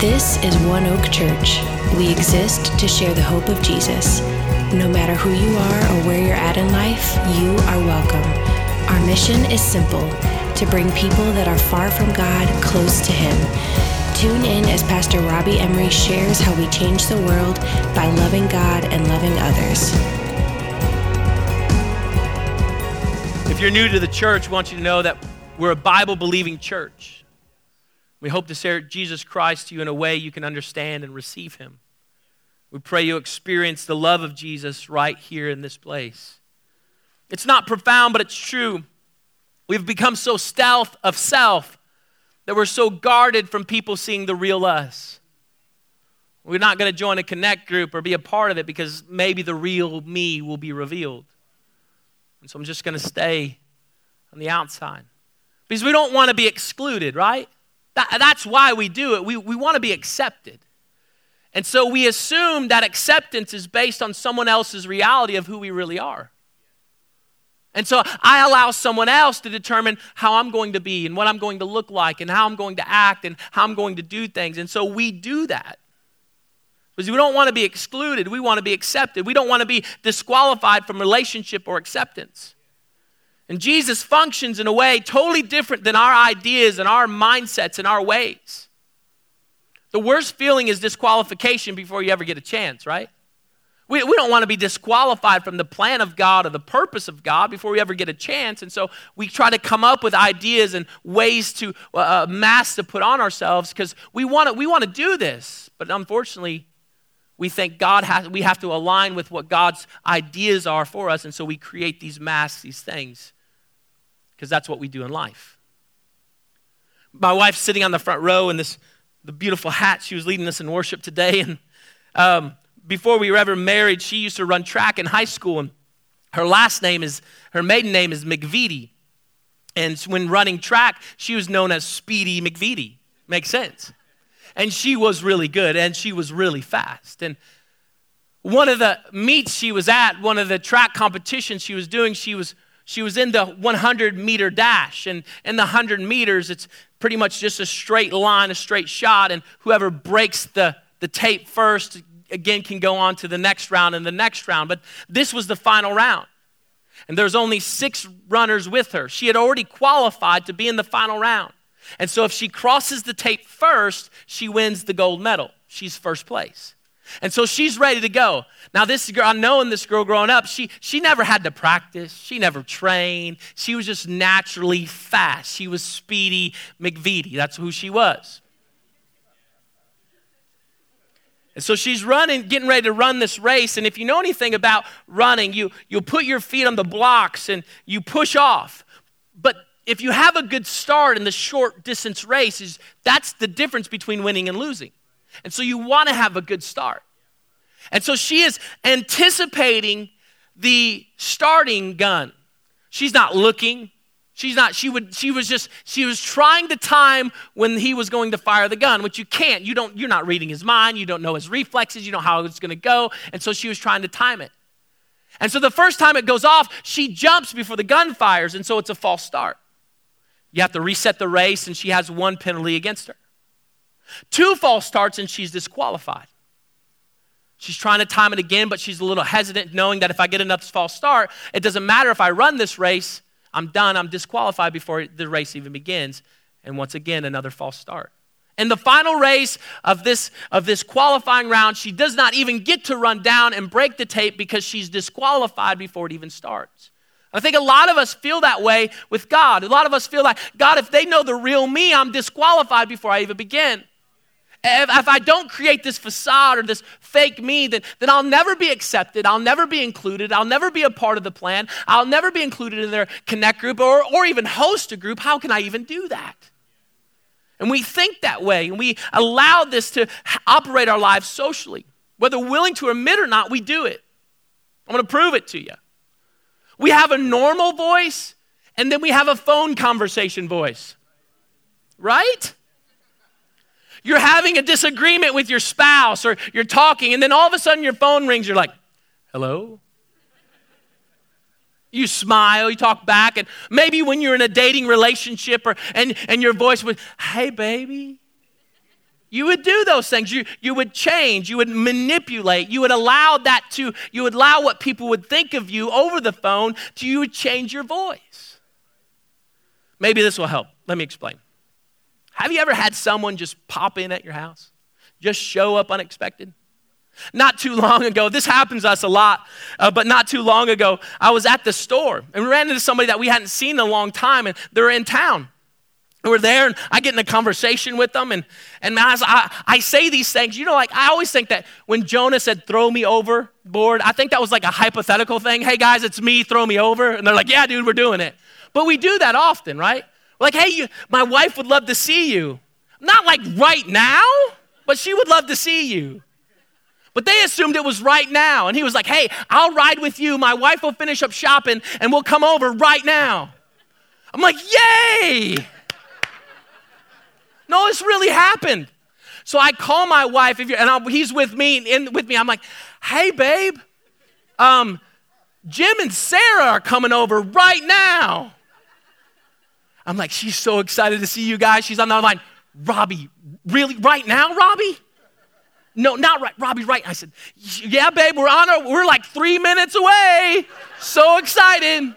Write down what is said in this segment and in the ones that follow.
This is One Oak Church. We exist to share the hope of Jesus. No matter who you are or where you're at in life, you are welcome. Our mission is simple to bring people that are far from God close to Him. Tune in as Pastor Robbie Emery shares how we change the world by loving God and loving others. If you're new to the church, I want you to know that we're a Bible believing church. We hope to share Jesus Christ to you in a way you can understand and receive Him. We pray you experience the love of Jesus right here in this place. It's not profound, but it's true. We've become so stealth of self that we're so guarded from people seeing the real us. We're not going to join a connect group or be a part of it because maybe the real me will be revealed. And so I'm just going to stay on the outside. Because we don't want to be excluded, right? That, that's why we do it. We, we want to be accepted. And so we assume that acceptance is based on someone else's reality of who we really are. And so I allow someone else to determine how I'm going to be and what I'm going to look like and how I'm going to act and how I'm going to do things. And so we do that. Because we don't want to be excluded, we want to be accepted. We don't want to be disqualified from relationship or acceptance. And Jesus functions in a way totally different than our ideas and our mindsets and our ways. The worst feeling is disqualification before you ever get a chance, right? We, we don't want to be disqualified from the plan of God or the purpose of God before we ever get a chance. And so we try to come up with ideas and ways to, uh, uh masks to put on ourselves because we want to we want to do this. But unfortunately, we think God has, we have to align with what God's ideas are for us. And so we create these masks, these things, because that's what we do in life. My wife's sitting on the front row in this the beautiful hat. She was leading us in worship today. And um, before we were ever married, she used to run track in high school. And her last name is, her maiden name is McVitie. And when running track, she was known as Speedy McVitie. Makes sense and she was really good and she was really fast. And one of the meets she was at, one of the track competitions she was doing, she was she was in the 100 meter dash. And in the 100 meters it's pretty much just a straight line a straight shot. And whoever breaks the, the tape first again can go on to the next round and the next round. But this was the final round. And there's only six runners with her. She had already qualified to be in the final round and so if she crosses the tape first, she wins the gold medal. She's first place. And so she's ready to go. Now, this girl, I knowing this girl growing up, she, she never had to practice. She never trained. She was just naturally fast. She was Speedy McVitie. That's who she was. And so she's running, getting ready to run this race. And if you know anything about running, you, you'll put your feet on the blocks and you push off. But if you have a good start in the short distance race, that's the difference between winning and losing. And so you want to have a good start. And so she is anticipating the starting gun. She's not looking. She's not, she would, she was just, she was trying to time when he was going to fire the gun, which you can't. You don't, you're not reading his mind, you don't know his reflexes, you know how it's gonna go. And so she was trying to time it. And so the first time it goes off, she jumps before the gun fires, and so it's a false start. You have to reset the race, and she has one penalty against her. Two false starts, and she's disqualified. She's trying to time it again, but she's a little hesitant, knowing that if I get another false start, it doesn't matter if I run this race, I'm done, I'm disqualified before the race even begins. And once again, another false start. In the final race of this, of this qualifying round, she does not even get to run down and break the tape because she's disqualified before it even starts. I think a lot of us feel that way with God. A lot of us feel like, God, if they know the real me, I'm disqualified before I even begin. If, if, I don't create this facade or this fake me, then, then I'll never be accepted. I'll never be included. I'll never be a part of the plan. I'll never be included in their connect group or, or even host a group. How can I even do that? And we think that way, and we allow this to operate our lives socially. Whether willing to admit or not, we do it. I'm going to prove it to you. We have a normal voice, and then we have a phone conversation voice. Right? You're having a disagreement with your spouse, or you're talking, and then all of a sudden your phone rings. You're like, hello? You smile, you talk back, and maybe when you're in a dating relationship, or, and, and your voice was, hey, baby. You would do those things. You, you would change. You would manipulate. You would allow that to, you would allow what people would think of you over the phone to you would change your voice. Maybe this will help. Let me explain. Have you ever had someone just pop in at your house? Just show up unexpected? Not too long ago, this happens to us a lot, uh, but not too long ago, I was at the store and we ran into somebody that we hadn't seen in a long time, and they're in town. We're there, and I get in a conversation with them, and, and as I, I say these things, you know, like I always think that when Jonah said, throw me overboard, I think that was like a hypothetical thing. Hey guys, it's me, throw me over. And they're like, yeah, dude, we're doing it. But we do that often, right? Like, hey, you, my wife would love to see you. Not like right now, but she would love to see you. But they assumed it was right now. And he was like, hey, I'll ride with you. My wife will finish up shopping and we'll come over right now. I'm like, yay! No, this really happened. So I call my wife, if and I'm, he's with me, with me. I'm like, hey, babe, um, Jim and Sarah are coming over right now. I'm like, she's so excited to see you guys. She's on the line. Robbie, really, right now, Robbie? No, not right. Robbie, right. I said, Yeah, babe, we're on our, we're like three minutes away. So excited.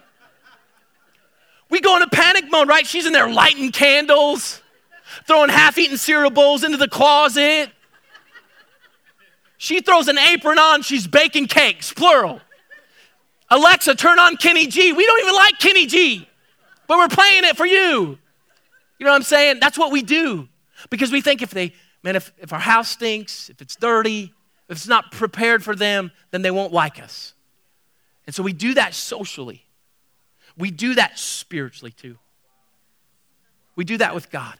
We go into panic mode, right? She's in there lighting candles, throwing half eaten cereal bowls into the closet. She throws an apron on, she's baking cakes, plural. Alexa, turn on Kenny G. We don't even like Kenny G, but we're playing it for you. You know what I'm saying? That's what we do because we think if they man, if, if our house stinks, if it's dirty, if it's not prepared for them, then they won't like us. And so we do that socially. We do that spiritually too. We do that with God.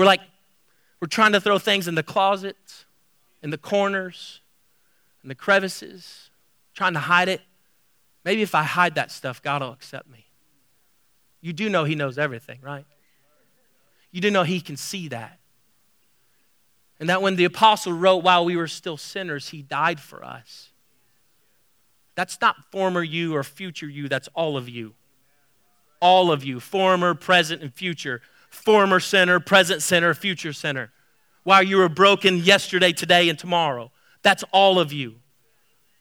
We're like, we're trying to throw things in the closets, in the corners, in the crevices, trying to hide it. Maybe if I hide that stuff, God will accept me. You do know He knows everything, right? You do know He can see that. And that when the apostle wrote, while we were still sinners, he died for us. That's not former you or future you, that's all of you. All of you, former, present, and future. Former sinner, present sinner, future sinner. While you were broken yesterday, today, and tomorrow. That's all of you.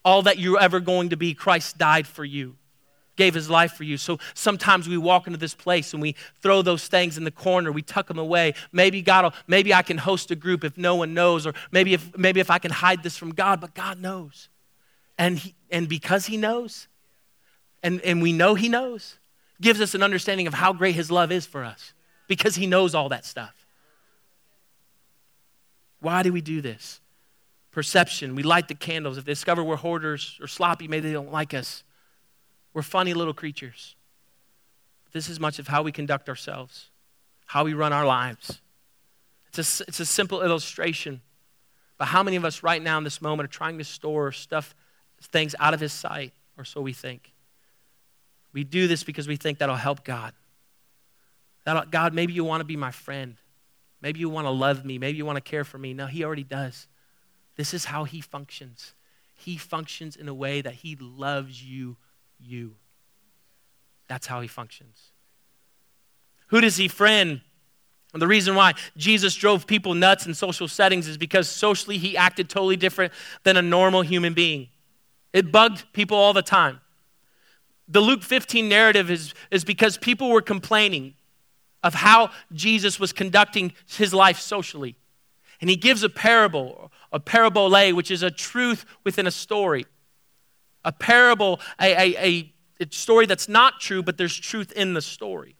All that you're ever going to be, Christ died for you gave his life for you. So sometimes we walk into this place and we throw those things in the corner, we tuck them away. Maybe God will, maybe I can host a group if no one knows, or maybe if, maybe if I can hide this from God, but God knows. And, he, and because he knows, and, and we know he knows, gives us an understanding of how great his love is for us because he knows all that stuff. Why do we do this? Perception. We light the candles. If they discover we're hoarders or sloppy, maybe they don't like us. We're funny little creatures. This is much of how we conduct ourselves, how we run our lives. It's a, it's a simple illustration. But how many of us right now in this moment are trying to store stuff, things out of His sight, or so we think? We do this because we think that'll help God. That'll, uh, God, maybe you want to be my friend. Maybe you want to love me. Maybe you want to care for me. No, He already does. This is how He functions. He functions in a way that He loves you you. That's how he functions. Who does he friend? And the reason why Jesus drove people nuts in social settings is because socially he acted totally different than a normal human being. It bugged people all the time. The Luke 15 narrative is, is because people were complaining of how Jesus was conducting his life socially. And he gives a parable, a parabole, which is a truth within a story a parable, a, a, a story that's not true, but there's truth in the story.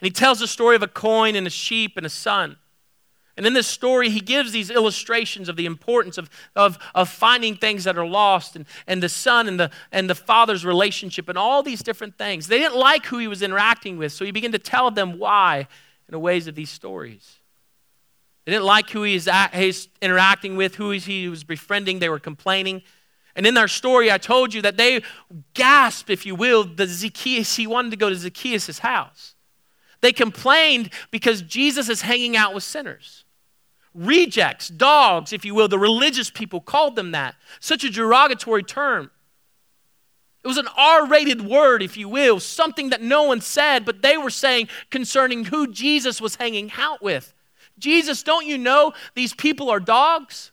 And he tells the story of a coin and a sheep and a son. And in this story, he gives these illustrations of the importance of, of, of finding things that are lost and, and the son and the, and the father's relationship and all these different things. They didn't like who he was interacting with, so he began to tell them why in the ways of these stories. They didn't like who he's, he's interacting with, who he was befriending. They were complaining. And in our story, I told you that they gasped, if you will, the Zacchaeus, he wanted to go to Zacchaeus' house. They complained because Jesus is hanging out with sinners. Rejects, dogs, if you will, the religious people called them that. Such a derogatory term. It was an R rated word, if you will, something that no one said, but they were saying concerning who Jesus was hanging out with. Jesus, don't you know these people are dogs?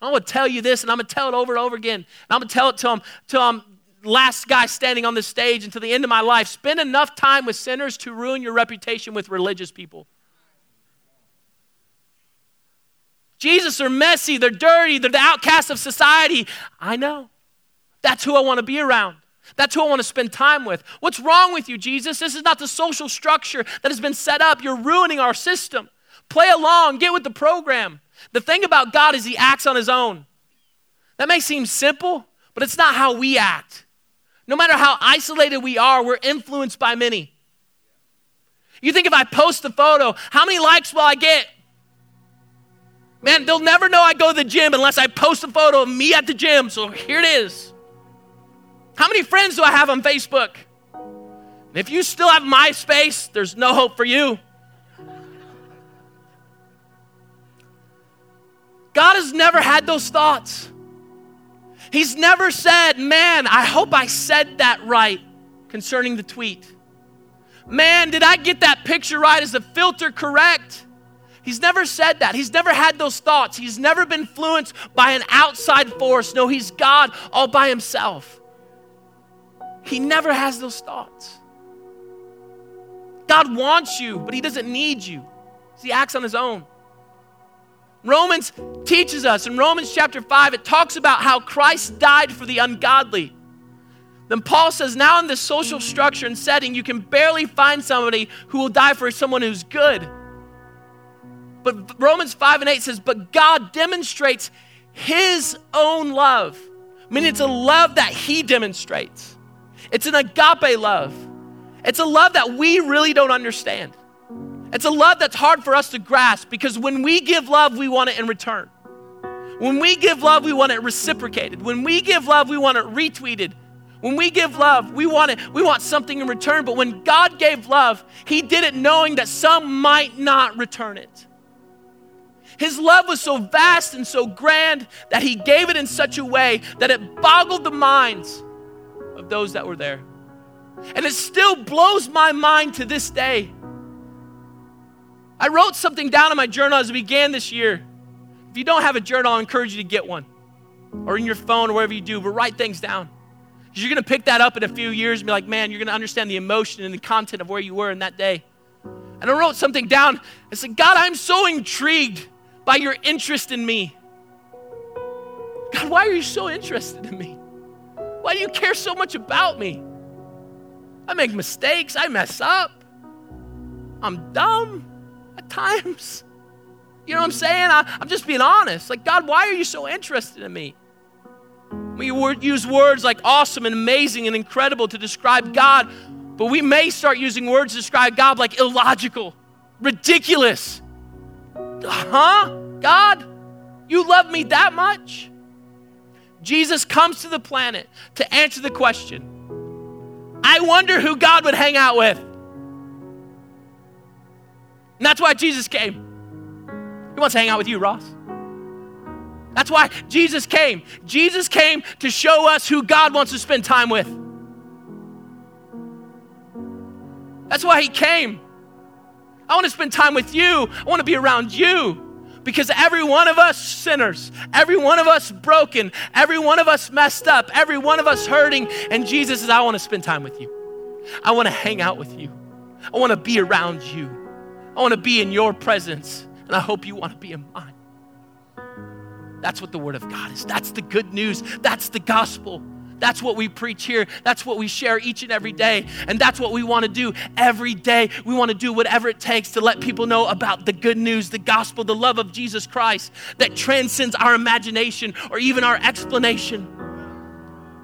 I'm going to tell you this, and I'm going to tell it over and over again. And I'm going to tell it to them, to them last guy standing on the stage until the end of my life. Spend enough time with sinners to ruin your reputation with religious people. Jesus are messy, they're dirty, they're the outcasts of society. I know. That's who I want to be around. That's who I want to spend time with. What's wrong with you, Jesus? This is not the social structure that has been set up. You're ruining our system. Play along, get with the program. The thing about God is He acts on His own. That may seem simple, but it's not how we act. No matter how isolated we are, we're influenced by many. You think if I post a photo, how many likes will I get? Man, they'll never know I go to the gym unless I post a photo of me at the gym. So here it is. How many friends do I have on Facebook? If you still have MySpace, there's no hope for you. God has never had those thoughts. He's never said, Man, I hope I said that right concerning the tweet. Man, did I get that picture right? Is the filter correct? He's never said that. He's never had those thoughts. He's never been influenced by an outside force. No, he's God all by himself. He never has those thoughts. God wants you, but he doesn't need you. He acts on his own. Romans teaches us in Romans chapter 5, it talks about how Christ died for the ungodly. Then Paul says, now in this social structure and setting, you can barely find somebody who will die for someone who's good. But Romans 5 and 8 says, But God demonstrates His own love. I mean, it's a love that He demonstrates. It's an agape love. It's a love that we really don't understand. It's a love that's hard for us to grasp because when we give love, we want it in return. When we give love, we want it reciprocated. When we give love, we want it retweeted. When we give love, we want it, we want something in return. But when God gave love, He did it knowing that some might not return it. His love was so vast and so grand that he gave it in such a way that it boggled the minds of those that were there. And it still blows my mind to this day. I wrote something down in my journal as we began this year. If you don't have a journal, I encourage you to get one or in your phone or wherever you do, but write things down. Because you're going to pick that up in a few years and be like, man, you're going to understand the emotion and the content of where you were in that day. And I wrote something down. I said, God, I'm so intrigued by your interest in me. God, why are you so interested in me? Why do you care so much about me? I make mistakes, I mess up, I'm dumb at times. You know what I'm saying? I, am just being honest. Like, God, why are you so interested in me? We use words like awesome and amazing and incredible to describe God, but we may start using words to describe God like illogical, ridiculous, Huh? God? You love me that much? Jesus comes to the planet to answer the question I wonder who God would hang out with. And that's why Jesus came. He wants to hang out with you, Ross. That's why Jesus came. Jesus came to show us who God wants to spend time with. That's why He came. I want to spend time with you. I want to be around you. Because every one of us sinners, every one of us broken, every one of us messed up, every one of us hurting, and Jesus says, I want to spend time with you. I want to hang out with you. I want to be around you. I want to be in your presence, and I hope you want to be in mine. That's what the Word of God is. That's the good news. That's the gospel. That's what we preach here. That's what we share each and every day. And that's what we want to do every day. We want to do whatever it takes to let people know about the good news, the gospel, the love of Jesus Christ that transcends our imagination or even our explanation.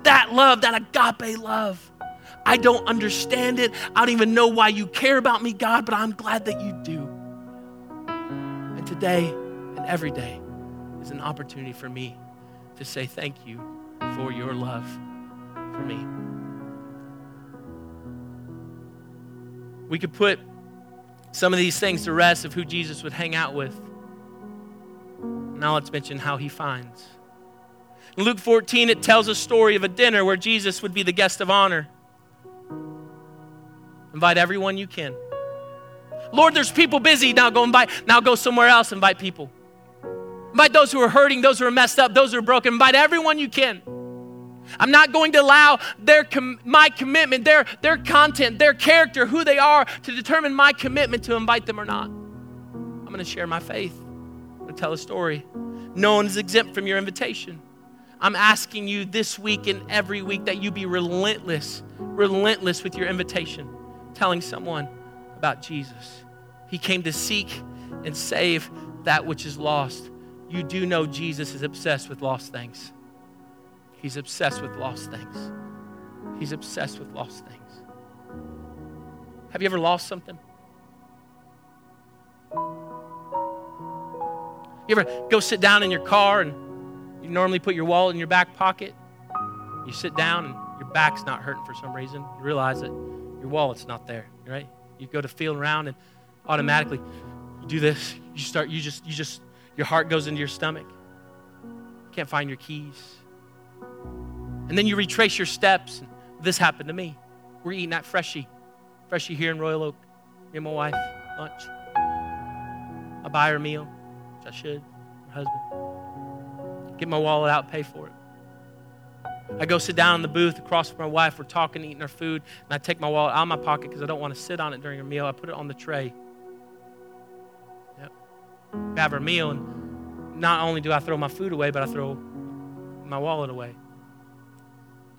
That love, that agape love. I don't understand it. I don't even know why you care about me, God, but I'm glad that you do. And today and every day is an opportunity for me to say thank you for your love for me. We could put some of these things to rest of who Jesus would hang out with. Now let's mention how he finds. In Luke 14, it tells a story of a dinner where Jesus would be the guest of honor. Invite everyone you can. Lord, there's people busy. Now go invite, now go somewhere else, invite people. Invite those who are hurting, those who are messed up, those who are broken. Invite everyone you can. I'm not going to allow their com- my commitment, their, their content, their character, who they are, to determine my commitment to invite them or not. I'm going to share my faith. I'm going to tell a story. No one is exempt from your invitation. I'm asking you this week and every week that you be relentless, relentless with your invitation, telling someone about Jesus. He came to seek and save that which is lost. You do know Jesus is obsessed with lost things. He's obsessed with lost things. He's obsessed with lost things. Have you ever lost something? You ever go sit down in your car and you normally put your wallet in your back pocket? You sit down and your back's not hurting for some reason. You realize that your wallet's not there, right? You go to feel around and automatically you do this. You start, you just, you just, your heart goes into your stomach. You can't find your keys. And then you retrace your steps. This happened to me. We're eating at Freshii. Freshii here in Royal Oak. Me and my wife, lunch. I buy her meal, which I should, her husband. Get my wallet out, pay for it. I go sit down in the booth across from my wife. We're talking, eating our food, and I take my wallet out of my pocket because I don't want to sit on it during her meal. I put it on the tray. Yep. have her meal, and not only do I throw my food away, but I throw my wallet away.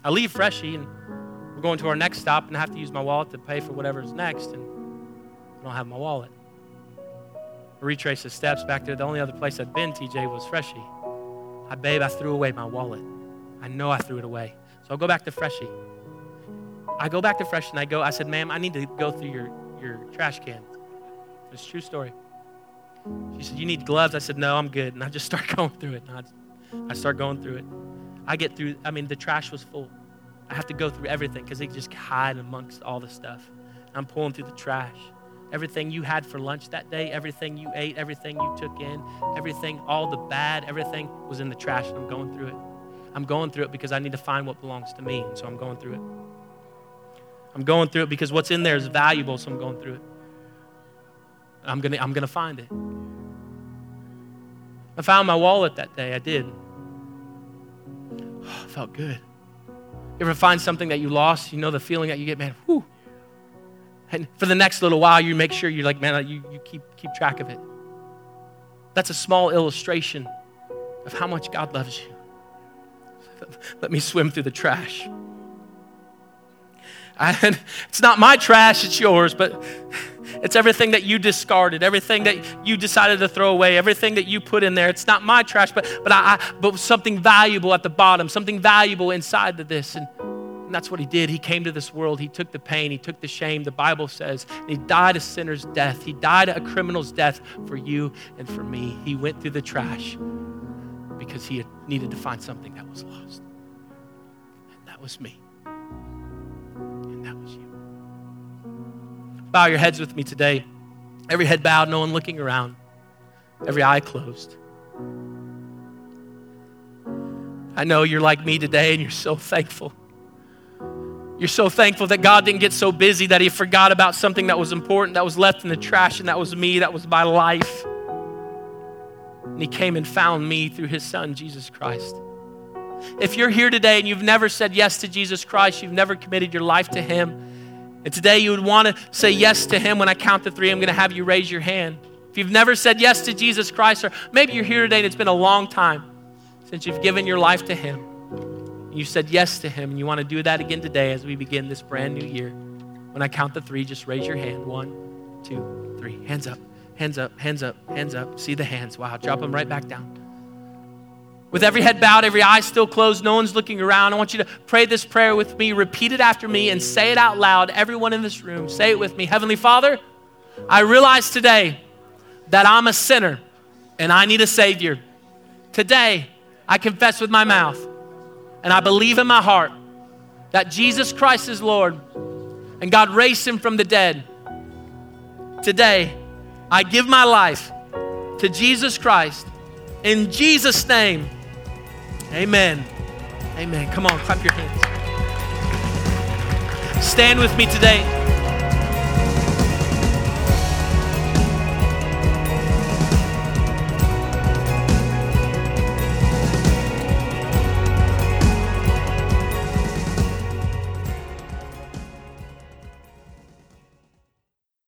I leave Freshii and we're going to our next stop and I have to use my wallet to pay for whatever's next and I don't have my wallet. I retrace the steps back there. The only other place I'd been, TJ, was Freshii. I, babe, I threw away my wallet. I know I threw it away. So I'll go back to Freshii. I go back to Freshii and I go, I said, ma'am, I need to go through your, your trash can. It's a true story. She said, you need gloves? I said, no, I'm good. And I just start going through it. I start going through it. I get through, I mean, the trash was full. I have to go through everything because they just hide amongst all the stuff. I'm pulling through the trash. Everything you had for lunch that day, everything you ate, everything you took in, everything, all the bad, everything was in the trash, and I'm going through it. I'm going through it because I need to find what belongs to me, and so I'm going through it. I'm going through it because what's in there is valuable, so I'm going through it. I'm gonna, I'm gonna find it. I found my wallet that day. I did. Oh, felt good. You ever find something that you lost? You know the feeling that you get, man, whew. And for the next little while, you make sure you're like, man, you, you keep, keep track of it. That's a small illustration of how much God loves you. Let me swim through the trash. It's not my trash, it's yours, but it's everything that you discarded, everything that you decided to throw away, everything that you put in there. It's not my trash, but but I, I but something valuable at the bottom, something valuable inside of this. And, and that's what he did. He came to this world. He took the pain. He took the shame. The Bible says he died a sinner's death. He died a criminal's death for you and for me. He went through the trash because he needed to find something that was lost. And that was me. Bow your heads with me today. Every head bowed, no one looking around, every eye closed. I know you're like me today and you're so thankful. You're so thankful that God didn't get so busy that He forgot about something that was important, that was left in the trash, and that was me, that was my life. And He came and found me through His Son, Jesus Christ. If you're here today and you've never said yes to Jesus Christ, you've never committed your life to Him, and today you would want to say yes to Him when I count to three, I'm going to have you raise your hand. If you've never said yes to Jesus Christ, or maybe you're here today and it's been a long time since you've given your life to Him, you said yes to Him, and you want to do that again today as we begin this brand new year. When I count to three, just raise your hand. One, two, three. Hands up, hands up, hands up, hands up. See the hands. Wow, drop them right back down. With every head bowed, every eye still closed, no one's looking around. I want you to pray this prayer with me, repeat it after me, and say it out loud. Everyone in this room, say it with me. Heavenly Father, I realize today that I'm a sinner and I need a Savior. Today, I confess with my mouth and I believe in my heart that Jesus Christ is Lord and God raised him from the dead. Today, I give my life to Jesus Christ. In Jesus' name, Amen. Amen. Come on, clap your hands. Stand with me today.